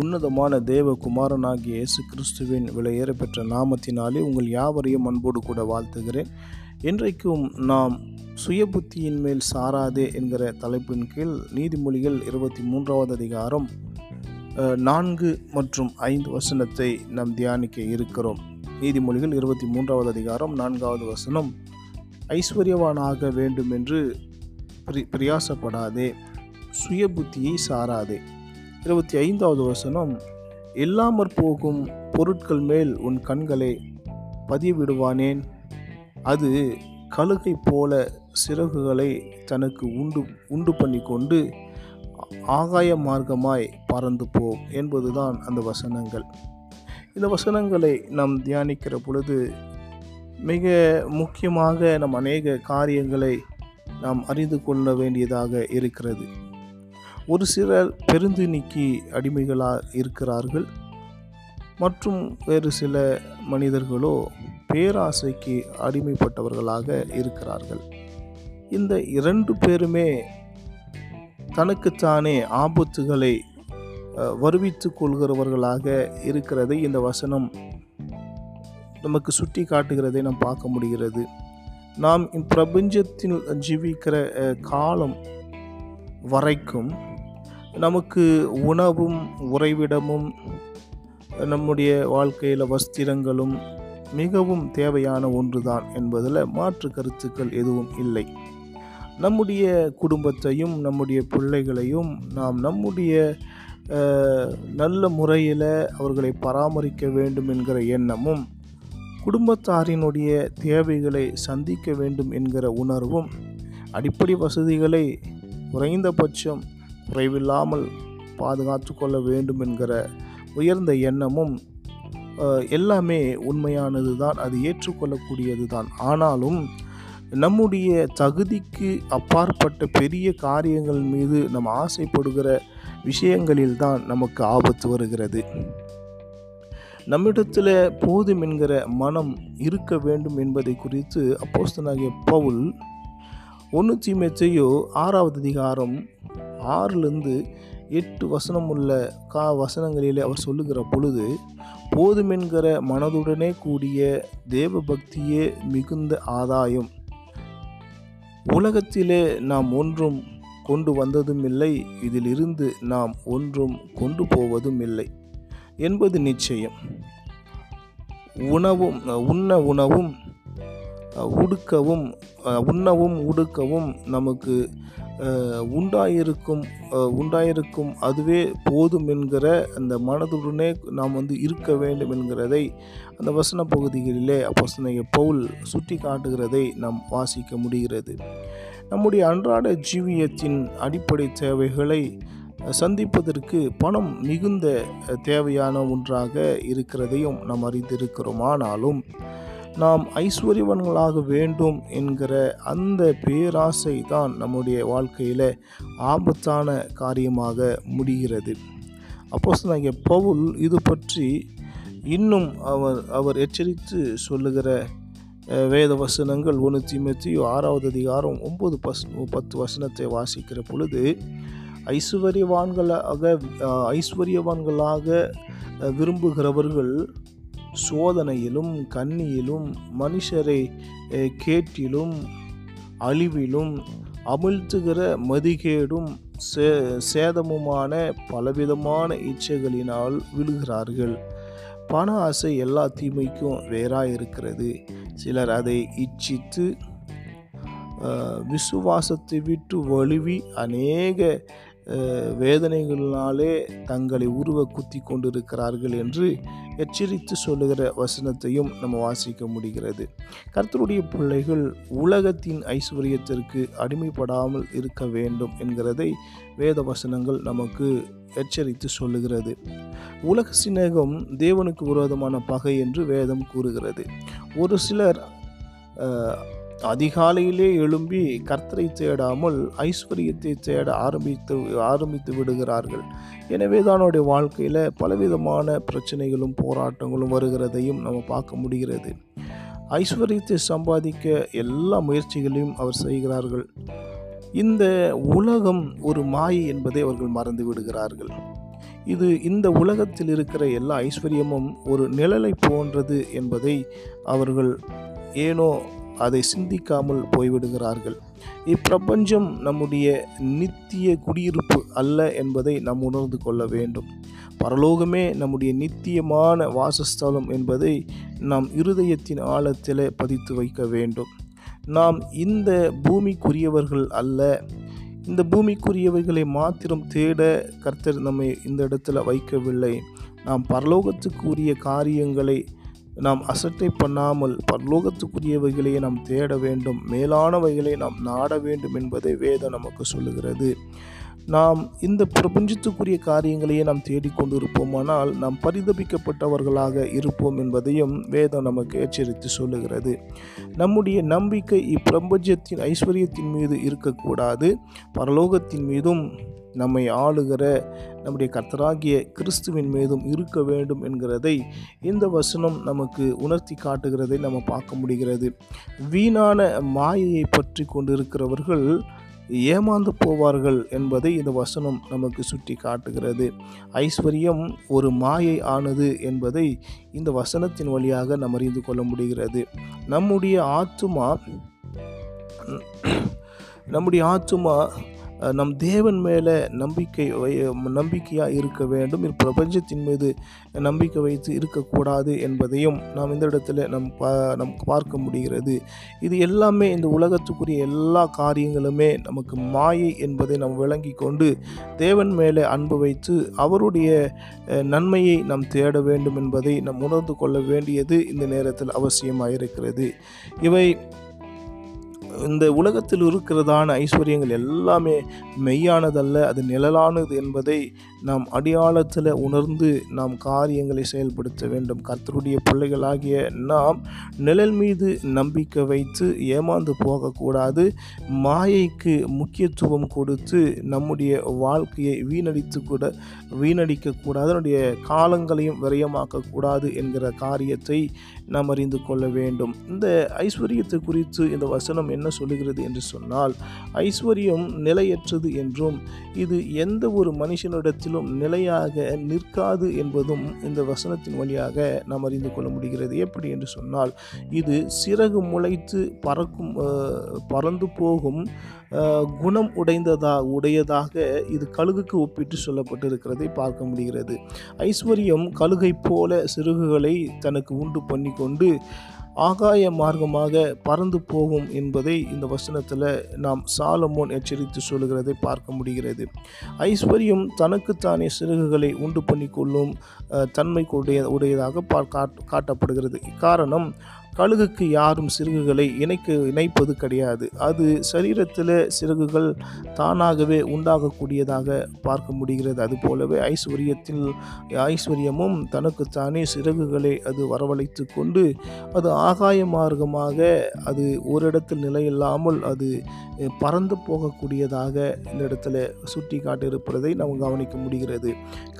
உன்னதமான தேவ குமாரனாகிய இயேசு கிறிஸ்துவின் விலையேற பெற்ற நாமத்தினாலே உங்கள் யாவரையும் அன்போடு கூட வாழ்த்துகிறேன். இன்றைக்கும் நாம் சுய புத்தியின் மேல் சாராதே என்கிற தலைப்பின் கீழ் நீதிமொழிகள் இருபத்தி மூன்றாவது அதிகாரம் நான்கு மற்றும் ஐந்து வசனத்தை நாம் தியானிக்க இருக்கிறோம். நீதிமொழிகள் இருபத்தி மூன்றாவது அதிகாரம் நான்காவது வசனம் ஐஸ்வர்யவானாக வேண்டும் என்று பிரி பிரயாசப்படாதே சுய புத்தியை சாராதே. இருபத்தி ஐந்தாவது வசனம் இல்லாமற் போகும் பொருட்கள் மேல் உன் கண்களை பதிவிடுவானேன் அது கழுகை போல சிறகுகளை தனக்கு உண்டு உண்டு பண்ணி கொண்டு ஆகாய மார்க்கமாய் பறந்து போம் என்பதுதான் அந்த வசனங்கள். இந்த வசனங்களை நாம் தியானிக்கிற பொழுது மிக முக்கியமாக நம் அநேக காரியங்களை நாம் அறிந்து கொள்ள வேண்டியதாக இருக்கிறது. ஒரு சிலர் பெருந்தினிக்கு அடிமைகளாக இருக்கிறார்கள். மற்றும் வேறு சில மனிதர்களோ பேராசைக்கு அடிமைப்பட்டவர்களாக இருக்கிறார்கள். இந்த இரண்டு பேருமே தனக்குத்தானே ஆபத்துகளை வருவித்து கொள்கிறவர்களாக இருக்கிறதை இந்த வசனம் நமக்கு சுட்டி காட்டுகிறதை நாம் பார்க்க முடிகிறது. நாம் இப்பிரபஞ்சத்தில் ஜீவிக்கிற காலம் வரைக்கும் நமக்கு உணவும் உறைவிடமும் நம்முடைய வாழ்க்கையில் வஸ்திரங்களும் மிகவும் தேவையான ஒன்றுதான் என்பதில் மாற்று கருத்துக்கள் எதுவும் இல்லை. நம்முடைய குடும்பத்தையும் நம்முடைய பிள்ளைகளையும் நாம் நம்முடைய நல்ல முறையில் அவர்களை பராமரிக்க வேண்டும் என்கிற எண்ணமும் குடும்பத்தாரினுடைய தேவைகளை சந்திக்க வேண்டும் என்கிற உணர்வும் அடிப்படை வசதிகளை குறைந்தபட்சம் குறைவில்லாமல் பாதுகாத்து கொள்ள வேண்டும் என்கிற உயர்ந்த எண்ணமும் எல்லாமே உண்மையானது தான் அது ஏற்றுக்கொள்ளக்கூடியது தான் ஆனாலும் நம்முடைய தகுதிக்கு அப்பாற்பட்ட பெரிய காரியங்கள் மீது நம்ம ஆசைப்படுகிற விஷயங்களில் தான் நமக்கு ஆபத்து வருகிறது. நம்மிடத்தில் போதும் என்கிற மனம் இருக்க வேண்டும் என்பதை குறித்து அப்போஸ்தனாகிய பவுல் ஒன்று தீமேத்தையோ ஆறாவது அதிகாரம் ஆறுலேருந்து எட்டு வசனம் உள்ள கா வசனங்களிலே அவர் சொல்லுகிற பொழுது போதுமென்கிற மனதுடனே கூடிய தேவ பக்தியே மிகுந்த ஆதாயம். உலகத்திலே நாம் ஒன்றும் கொண்டு வந்ததும் இல்லை இதிலிருந்து நாம் ஒன்றும் கொண்டு போவதும் இல்லை என்பது நிச்சயம். உணவும் உண்ண உணவும் உடுக்கவும் உண்ணவும் உடுக்கவும் நமக்கு உண்டாயிருக்கும் உண்டாயிருக்கும் அதுவே போதும் என்கிற அந்த மனதுடனே நாம் வந்து இருக்க வேண்டும் என்கிறதை அந்த வசன பகுதிகளிலே அப்போஸ்தலனாகிய பவுல் சுட்டி காட்டுகிறதை நாம் வாசிக்க முடிகிறது. நம்முடைய அன்றாட ஜீவியத்தின் அடிப்படை தேவைகளை சந்திப்பதற்கு பணம் மிகுந்த தேவையான ஒன்றாக இருக்கிறதையும் நாம் அறிந்திருக்கிறோம். ஆனாலும் நாம் ஐஸ்வர்யவன்களாக வேண்டும் என்கிற அந்த பேராசை தான் நம்முடைய வாழ்க்கையில் ஆபத்தான காரியமாக முடிகிறது. அப்போஸ் நாங்கள் பவுல் இது பற்றி இன்னும் அவர் அவர் எச்சரித்து சொல்லுகிற வேத வசனங்கள் ஒன்று திமுத்தியோ ஆறாவது அதிகாரம் ஒம்பது பஸ் பத்து வசனத்தை வாசிக்கிற பொழுது ஐஸ்வர்யவான்களாக ஐஸ்வர்யவான்களாக விரும்புகிறவர்கள் சோதனையிலும் கண்ணியிலும் மனுஷரை கேட்டிலும் அழிவிலும் அமிழ்த்துகிற மதிகேடும் சே சேதமுமான பலவிதமான இச்சைகளினால் விழுகிறார்கள். பண ஆசை எல்லா தீமைக்கும் வேறாக இருக்கிறது சிலர் அதை இச்சித்து விசுவாசத்தை விட்டு வழுவி அநேக வேதனைகளினாலே தங்களை உருவ குத்தி கொண்டிருக்கிறார்கள் என்று எச்சரித்து சொல்லுகிற வசனத்தையும் நம்ம வாசிக்க முடிகிறது. கர்த்தருடைய பிள்ளைகள் உலகத்தின் ஐஸ்வர்யத்திற்கு அடிமைப்படாமல் இருக்க வேண்டும் என்கிறதை வேத வசனங்கள் நமக்கு எச்சரித்து சொல்லுகிறது. உலக சிநேகம் தேவனுக்கு விரோதமான பகை என்று வேதம் கூறுகிறது. ஒரு சிலர் அதிகாலையிலே எழும்பி கர்த்தரை தேடாமல் ஐஸ்வர்யத்தை தேட ஆரம்பித்து ஆரம்பித்து விடுகிறார்கள். எனவே தான் வாழ்க்கையில் பலவிதமான பிரச்சனைகளும் போராட்டங்களும் வருகிறதையும் நம்ம பார்க்க முடிகிறது. ஐஸ்வர்யத்தை சம்பாதிக்க எல்லா முயற்சிகளையும் அவர் செய்கிறார்கள். இந்த உலகம் ஒரு மாயை என்பதை அவர்கள் மறந்து விடுகிறார்கள். இது இந்த உலகத்தில் இருக்கிற எல்லா ஐஸ்வர்யமும் ஒரு நிழலை போன்றது என்பதை அவர்கள் ஏனோ அதை சிந்திக்காமல் போய்விடுகிறார்கள். இப்பிரபஞ்சம் நம்முடைய நித்திய குடியிருப்பு அல்ல என்பதை நாம் உணர்ந்து கொள்ள வேண்டும். பரலோகமே நம்முடைய நித்தியமான வாசஸ்தலம் என்பதை நாம் இருதயத்தின் ஆழத்தில் பதித்து வைக்க வேண்டும். நாம் இந்த பூமிக்குரியவர்கள் அல்ல. இந்த பூமிக்குரியவைகளை மாத்திரம் தேட கர்த்தர் நம்மை இந்த இடத்துல வைக்கவில்லை. நாம் பரலோகத்துக்குரிய காரியங்களை நாம் அசட்டை பண்ணாமல் பரலோகத்துக்குரியவைகளையே நாம் தேட வேண்டும் மேலானவைகளை நாம் நாட வேண்டும் என்பதை வேதம் நமக்கு சொல்லுகிறது. நாம் இந்த பிரபஞ்சத்துக்குரிய காரியங்களையே நாம் தேடிக்கொண்டு இருப்போமானால் நாம் பரிதபிக்கப்பட்டவர்களாக இருப்போம் என்பதையும் வேதம் நமக்கு எச்சரித்து சொல்லுகிறது. நம்முடைய நம்பிக்கை இப்பிரபஞ்சத்தின் ஐஸ்வர்யத்தின் மீது இருக்கக்கூடாது பரலோகத்தின் மீதும் நம்மை ஆளுகிற நம்முடைய கர்த்தராகிய கிறிஸ்துவின் மீதும் இருக்க வேண்டும் என்கிறதை இந்த வசனம் நமக்கு உணர்த்தி காட்டுகிறதை நம்ம பார்க்க முடிகிறது. வீணான மாயையை பற்றி கொண்டிருக்கிறவர்கள் ஏமாந்து போவார்கள் என்பதை இந்த வசனம் நமக்கு சுட்டி காட்டுகிறது. ஐஸ்வர்யம் ஒரு மாயை ஆனது என்பதை இந்த வசனத்தின் வழியாக நாம் அறிந்து கொள்ள முடிகிறது. நம்முடைய ஆத்துமா நம்முடைய ஆத்துமா நம் தேவன் மேலே நம்பிக்கை வை நம்பிக்கையாக இருக்க வேண்டும். பிரபஞ்சத்தின் மீது நம்பிக்கை வைத்து இருக்கக்கூடாது என்பதையும் நாம் இந்த இடத்துல நம் பா நம் பார்க்க முடிகிறது. இது எல்லாமே இந்த உலகத்துக்குரிய எல்லா காரியங்களுமே நமக்கு மாயை என்பதை நாம் விளங்கி கொண்டு தேவன் மேலே அன்பு வைத்து அவருடைய நன்மையை நாம் தேட வேண்டும் என்பதை நாம் உணர்ந்து கொள்ள வேண்டியது இந்த நேரத்தில் அவசியமாக இருக்கிறது இவை இந்த உலகத்தில் இருக்கிறதான ஐஸ்வர்யங்கள் எல்லாமே மெய்யானதல்ல அது நிழலானது என்பதை நாம் அடையாளத்தில் உணர்ந்து நாம் காரியங்களை செயல்படுத்த வேண்டும். கர்த்தருடைய பிள்ளைகளாகிய நாம் நிழல் மீது நம்பிக்கை வைத்து ஏமாந்து போகக்கூடாது. மாயைக்கு முக்கியத்துவம் கொடுத்து நம்முடைய வாழ்க்கையை வீணடித்து கூட வீணடிக்கக்கூடாது. அதனுடைய காலங்களையும் விரயமாக்கக்கூடாது என்கிற காரியத்தை நாம் அறிந்து கொள்ள வேண்டும். இந்த ஐஸ்வர்யத்தை குறித்து இந்த வசனம் என்ன சொல்லுகிறது என்று சொன்னால் ஐஸ்வர்யம் நிலையற்றது என்றும் இது எந்த ஒரு மனுஷனிடத்திலும் நிலையாக நிற்காது என்பதும் இந்த வசனத்தின் வழியாக நாம் அறிந்து கொள்ள முடிகிறது. எப்படி என்று சொன்னால் இது சிறகு முளைத்து பறக்கும் பறந்து போகும் குணம் உடைந்ததா உடையதாக இது கழுகுக்கு ஒப்பிட்டு சொல்லப்பட்டிருக்கிறதை பார்க்க முடிகிறது. ஐஸ்வர்யம் கழுகை போல சிறகுகளை தனக்கு உண்டு பண்ணி கொண்டு ஆகாய மார்க்கமாக பறந்து போகும் என்பதை இந்த வசனத்தில் நாம் சாலமோன் எச்சரித்து சொல்கிறதை பார்க்க முடிகிறது. ஐஸ்வர்யம் தனக்குத்தானே சிறகுகளை உண்டு பண்ணி கொள்ளும் தன்மை உடைய உடையதாக காட்டப்படுகிறது. காரணம் கழுகுக்கு யாரும் சிறகுகளை இணைக்க இணைப்பது கிடையாது. அது சரீரத்தில் சிறகுகள் தானாகவே உண்டாகக்கூடியதாக பார்க்க முடிகிறது. அதுபோலவே ஐஸ்வர்யத்தில் ஐஸ்வர்யமும் தனக்குத்தானே சிறகுகளை அது வரவழைத்து கொண்டு அது ஆகாய மார்க்கமாக அது ஒரு இடத்தில் நிலையில்லாமல் அது பறந்து போகக்கூடியதாக இந்த இடத்துல சுட்டி காட்டியிருப்பதை நாம் கவனிக்க முடிகிறது.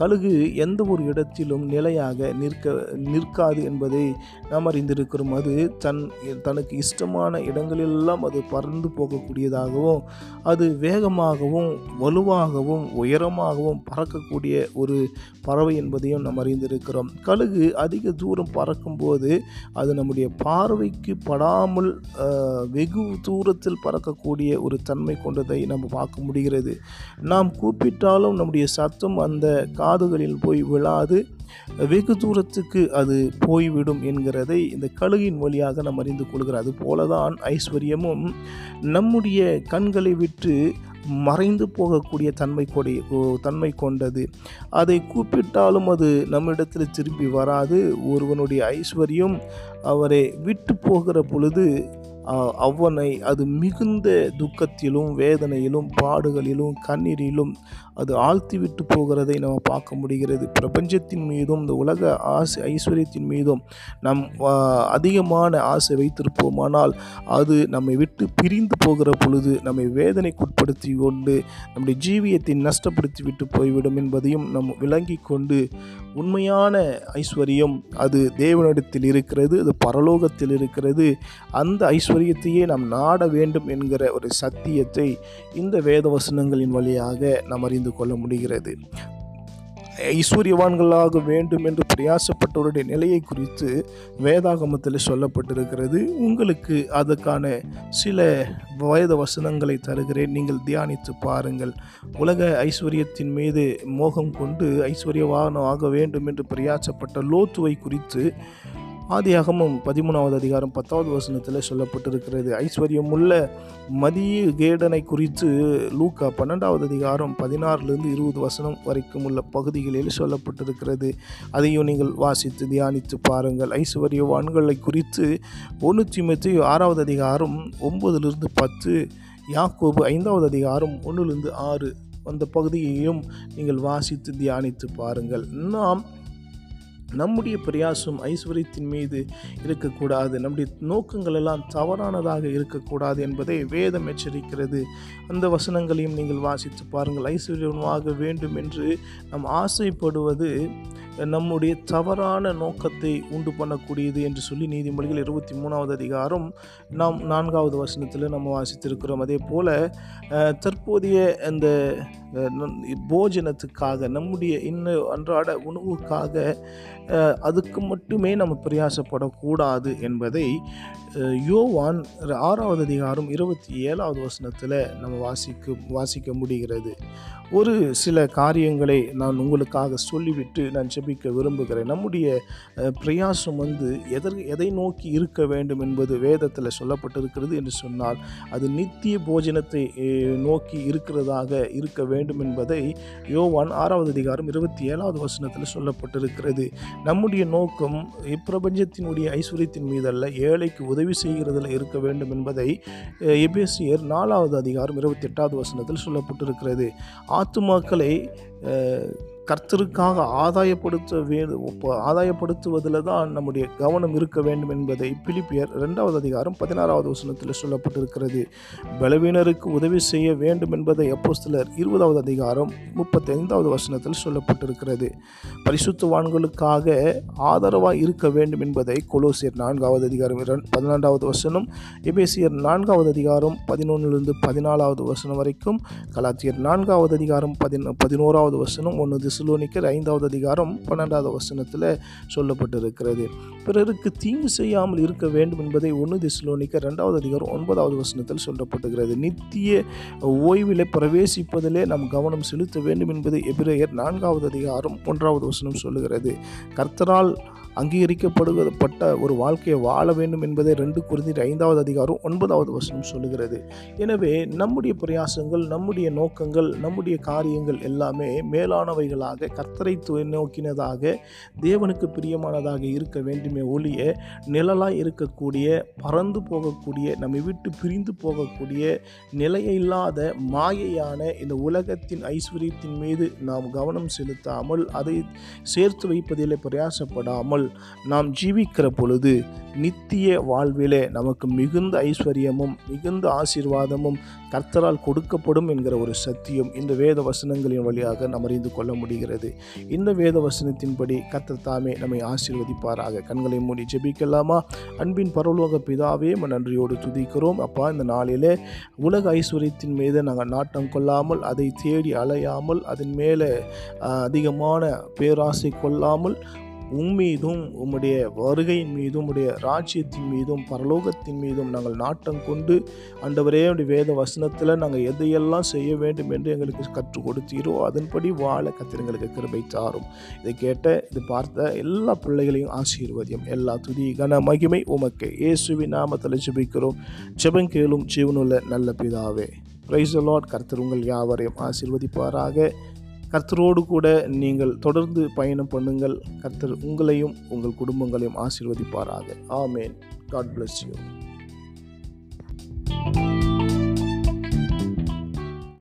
கழுகு எந்த ஒரு இடத்திலும் நிலையாக நிற்க நிற்காது என்பதை நாம் அறிந்திருக்கிறோம். அது தன் தனக்கு இஷ்டமான இடங்களெல்லாம் அது பறந்து போகக்கூடியதாகவும் அது வேகமாகவும் வலுவாகவும் உயரமாகவும் பறக்கக்கூடிய ஒரு பறவை என்பதையும் நாம் அறிந்திருக்கிறோம். கழுகு அதிக தூரம் பறக்கும்போது அது நம்முடைய பார்வைக்கு படாமல் வெகு தூரத்தில் பறக்கக்கூடிய ஒரு தன்மை கொண்டதை நம்ம பார்க்க முடிகிறது. நாம் கூப்பிட்டாலும் நம்முடைய சத்தம் அந்த காதுகளில் போய் விழாது. வெகு தூரத்துக்கு அது போய்விடும் என்கிறதை இந்த கழுகின் வழியாக நாம் அறிந்து கொள்கிறோம் அது போலதான் ஐஸ்வர்யமும் நம்முடைய கண்களை விட்டு மறைந்து போகக்கூடிய தன்மை கொடை தன்மை கொண்டது. அதை கூப்பிட்டாலும் அது நம்மிடத்தில் திரும்பி வராது. ஒருவனுடைய ஐஸ்வர்யம் அவரை விட்டு போகிற பொழுது அவனை அது மிகுந்த துக்கத்திலும் வேதனையிலும் பாடுகளிலும் கண்ணீரிலும் அது ஆழ்த்தி விட்டு போகிறதை நம்ம பார்க்க முடிகிறது. பிரபஞ்சத்தின் மீதும் இந்த உலக ஆசை ஐஸ்வர்யத்தின் மீதும் நம் அதிகமான ஆசை வைத்திருப்போமானால் அது நம்மை விட்டு பிரிந்து போகிற பொழுது நம்மை வேதனைக்குட்படுத்தி கொண்டு நம்முடைய ஜீவியத்தை நஷ்டப்படுத்தி விட்டு போய்விடும் என்பதையும் நம் விளங்கி கொண்டு உண்மையான ஐஸ்வர்யம் அது தேவனிடத்தில் இருக்கிறது அது பரலோகத்தில் இருக்கிறது. அந்த ஐஸ்வர்யத்தையே நாம் நாட வேண்டும் என்கிற ஒரு சத்தியத்தை இந்த வேத வசனங்களின் வழியாக நாம் அறிந்து கொள்ள முடிகிறது. ஐஸ்வர்யவான்களாக வேண்டும் என்று பிரயாசப்பட்டவருடைய நிலையை குறித்து வேதாகமத்தில் சொல்லப்பட்டிருக்கிறது. உங்களுக்கு அதற்கான சில வேத வசனங்களை தருகிறேன். நீங்கள் தியானித்து பாருங்கள். உலக ஐஸ்வர்யத்தின் மீது மோகம் கொண்டு ஐஸ்வர்யவானம் ஆக வேண்டும் என்று பிரயாசப்பட்ட லோத்துவை குறித்து ஆதியாகமும் பதிமூணாவது அதிகாரம் பத்தாவது வசனத்தில் சொல்லப்பட்டிருக்கிறது. ஐஸ்வர்யமுள்ள மதிய கேடனை குறித்து லூக்கா பன்னெண்டாவது அதிகாரம் பதினாறுலேருந்து இருபது வசனம் வரைக்கும் உள்ள பகுதிகளில் சொல்லப்பட்டிருக்கிறது. அதையும் நீங்கள் வாசித்து தியானித்து பாருங்கள். ஐஸ்வர்யவான்களை குறித்து ஒன்று திமுத்தி ஆறாவது அதிகாரம் ஒம்பதுலேருந்து பத்து யாக்கோபு ஐந்தாவது அதிகாரம் ஒன்றுலேருந்து ஆறு அந்த பகுதியையும் நீங்கள் வாசித்து தியானித்து பாருங்கள். நாம் நம்முடைய பிரயாசம் ஐஸ்வர்யத்தின் மீது இருக்கக்கூடாது. நம்முடைய நோக்கங்கள் எல்லாம் தவறானதாக இருக்கக்கூடாது என்பதை வேதம் எச்சரிக்கிறது. அந்த வசனங்களையும் நீங்கள் வாசித்து பாருங்கள். ஐஸ்வர்யமாக வேண்டும் என்று நாம் ஆசைப்படுவது நம்முடைய தவறான நோக்கத்தை உண்டு பண்ணக்கூடியது என்று சொல்லி நீதிமொழிகள் இருபத்தி மூணாவது அதிகாரம் நாம் நான்காவது வசனத்தில் நம்ம வாசித்திருக்கிறோம். அதே போல் தற்போதைய அந்த போஜனத்துக்காக நம்முடைய இன்னும் அன்றாட உணவுக்காக அதுக்கு மட்டுமே நம்ம பிரயாசப்படக்கூடாது என்பதை யோவான் ஆறாவது அதிகாரம் இருபத்தி ஏழாவது வசனத்தில் நம்ம வாசிக்க வாசிக்க முடிகிறது. ஒரு சில காரியங்களை நான் உங்களுக்காக சொல்லிவிட்டு நான் ஜெபிக்க விரும்புகிறேன். நம்முடைய பிரயாசம் வந்து எதர் எதை நோக்கி இருக்க வேண்டும் என்பது வேதத்தில் சொல்லப்பட்டிருக்கிறது என்று சொன்னால் அது நித்திய போஜனத்தை நோக்கி இருக்கிறதாக இருக்க வேண்டும் வேண்டும் என்பதை யோவான் ஆறாவது அதிகாரம் இருபத்தி ஏழாவது வசனத்தில் சொல்லப்பட்டிருக்கிறது. நம்முடைய நோக்கம் இப்பிரபஞ்சத்தினுடைய ஐஸ்வர்யத்தின் மீதல்ல ஏழைக்கு உதவி செய்கிறதில் இருக்க வேண்டும் என்பதை எபேசியர் நாலாவது அதிகாரம் இருபத்தி எட்டாவது வசனத்தில் சொல்லப்பட்டிருக்கிறது. ஆத்துமாக்களை கர்த்தருக்காக ஆதாயப்படுத்த வே ஆதாயப்படுத்துவதில் தான் நம்முடைய கவனம் இருக்க வேண்டும் என்பதை பிலிப்பியர் ரெண்டாவது அதிகாரம் பதினாறாவது வசனத்தில் சொல்லப்பட்டிருக்கிறது. பலவீனருக்கு உதவி செய்ய வேண்டும் என்பதை அப்போஸ்தலர் இருபதாவது அதிகாரம் முப்பத்தைந்தாவது வசனத்தில் சொல்லப்பட்டிருக்கிறது. பரிசுத்தவான்களுக்காக ஆதரவாக இருக்க வேண்டும் என்பதை கொலோசியர் நான்காவது அதிகாரம் பதினான்காவது வசனம் எபேசியர் நான்காவது அதிகாரம் பதினொன்றிலிருந்து பதினாலாவது வசனம் வரைக்கும் கலாத்தியர் நான்காவது அதிகாரம் பதின பதினோராவது வசனம் ஒன்று தெசலோனிக்கர் ஐந்தாவது அதிகாரம் பன்னெண்டாவது வசனத்தில் சொல்லப்பட்டிருக்கிறது. பிறருக்கு தீங்கு செய்யாமல் இருக்க வேண்டும் என்பதை ஒன்று தெசலோனிக்கர் ரெண்டாவது அதிகாரம் ஒன்பதாவது வசனத்தில் சொல்லப்பட்டுகிறது நித்திய ஓய்விலே பிரவேசிப்பதிலே நாம் கவனம் செலுத்த வேண்டும் என்பதை எபிரேயர் நான்காவது அதிகாரம் ஒன்றாவது வசனம் சொல்லுகிறது. கர்த்தரால் அங்கீகரிக்கப்படுவப்பட்ட ஒரு வாழ்க்கையை வாழ வேண்டும் என்பதை ரெண்டு குறிஞ்சிட்டு ஐந்தாவது அதிகாரம் ஒன்பதாவது வசனம் சொல்லுகிறது. எனவே நம்முடைய பிரயாசங்கள் நம்முடைய நோக்கங்கள் நம்முடைய காரியங்கள் எல்லாமே மேலானவைகளாக கர்த்தரை நோக்கினதாக தேவனுக்கு பிரியமானதாக இருக்க வேண்டுமே ஒழிய நிழலாக இருக்கக்கூடிய பறந்து போகக்கூடிய நம்மை விட்டு பிரிந்து போகக்கூடிய நிலையில்லாத மாயையான இந்த உலகத்தின் ஐஸ்வர்யத்தின் மீது நாம் கவனம் செலுத்தாமல் அதை சேர்த்து வைப்பதில் பிரயாசப்படாமல் நாம் ஜீவிக்கிற பொழுது நித்திய வாழ்விலே நமக்கு மிகுந்த ஐஸ்வர்யமும் மிகுந்த ஆசீர்வாதமும் கர்த்தரால் கொடுக்கப்படும் என்கிற ஒரு சத்தியம் இந்த வேத வசனங்களின் வழியாக நாம் அறிந்து கொள்ள முடிகிறது. இந்த வேத வசனத்தின்படி கர்த்தர் தாமே நம்மை ஆசீர்வதிப்பாராக. கண்களை மூடி ஜெபிக்கலாமா? அன்பின் பரவலோக பிதாவே நன்றியோடு துதிக்கிறோம். அப்பா இந்த நாளிலே உலக ஐஸ்வர்யத்தின் மீது நாங்கள் நாட்டம் கொள்ளாமல் அதை தேடி அலையாமல் அதன் மேலே அதிகமான பேராசை கொள்ளாமல் உம்மீதும் உம்முடைய வருகையின் மீதும் உம்முடைய ராஜ்யத்தின் மீதும் பரலோகத்தின் மீதும் நாங்கள் நாட்டம் கொண்டு அண்டவரே உடைய வேத வசனத்தில் நாங்கள் எதையெல்லாம் செய்ய வேண்டும் என்று எங்களுக்கு கற்றுக் கொடுத்தீரோ அதன்படி வாழ கத்திர எங்களுக்கு கிருபை தாரும். இதை கேட்ட இது பார்த்த எல்லா பிள்ளைகளையும் ஆசீர்வதியம். எல்லா துதி கன மகிமை உமக்கு. இயேசுவின் நாமத்தில் ஜெபிக்கிறோம். ஜெபம் கேளும் ஜீவனுள்ள நல்ல பிதாவே. பிரைஸ் லார்ட் கர்த்தர் உங்கள் யாவரையும் ஆசீர்வதிப்பாராக. கர்த்தரோடு கூட நீங்கள் தொடர்ந்து பயணம் பண்ணுங்கள். கர்த்தர் உங்களையும் உங்கள் குடும்பங்களையும் ஆசீர்வதிப்பாராக. ஆமேன். God bless you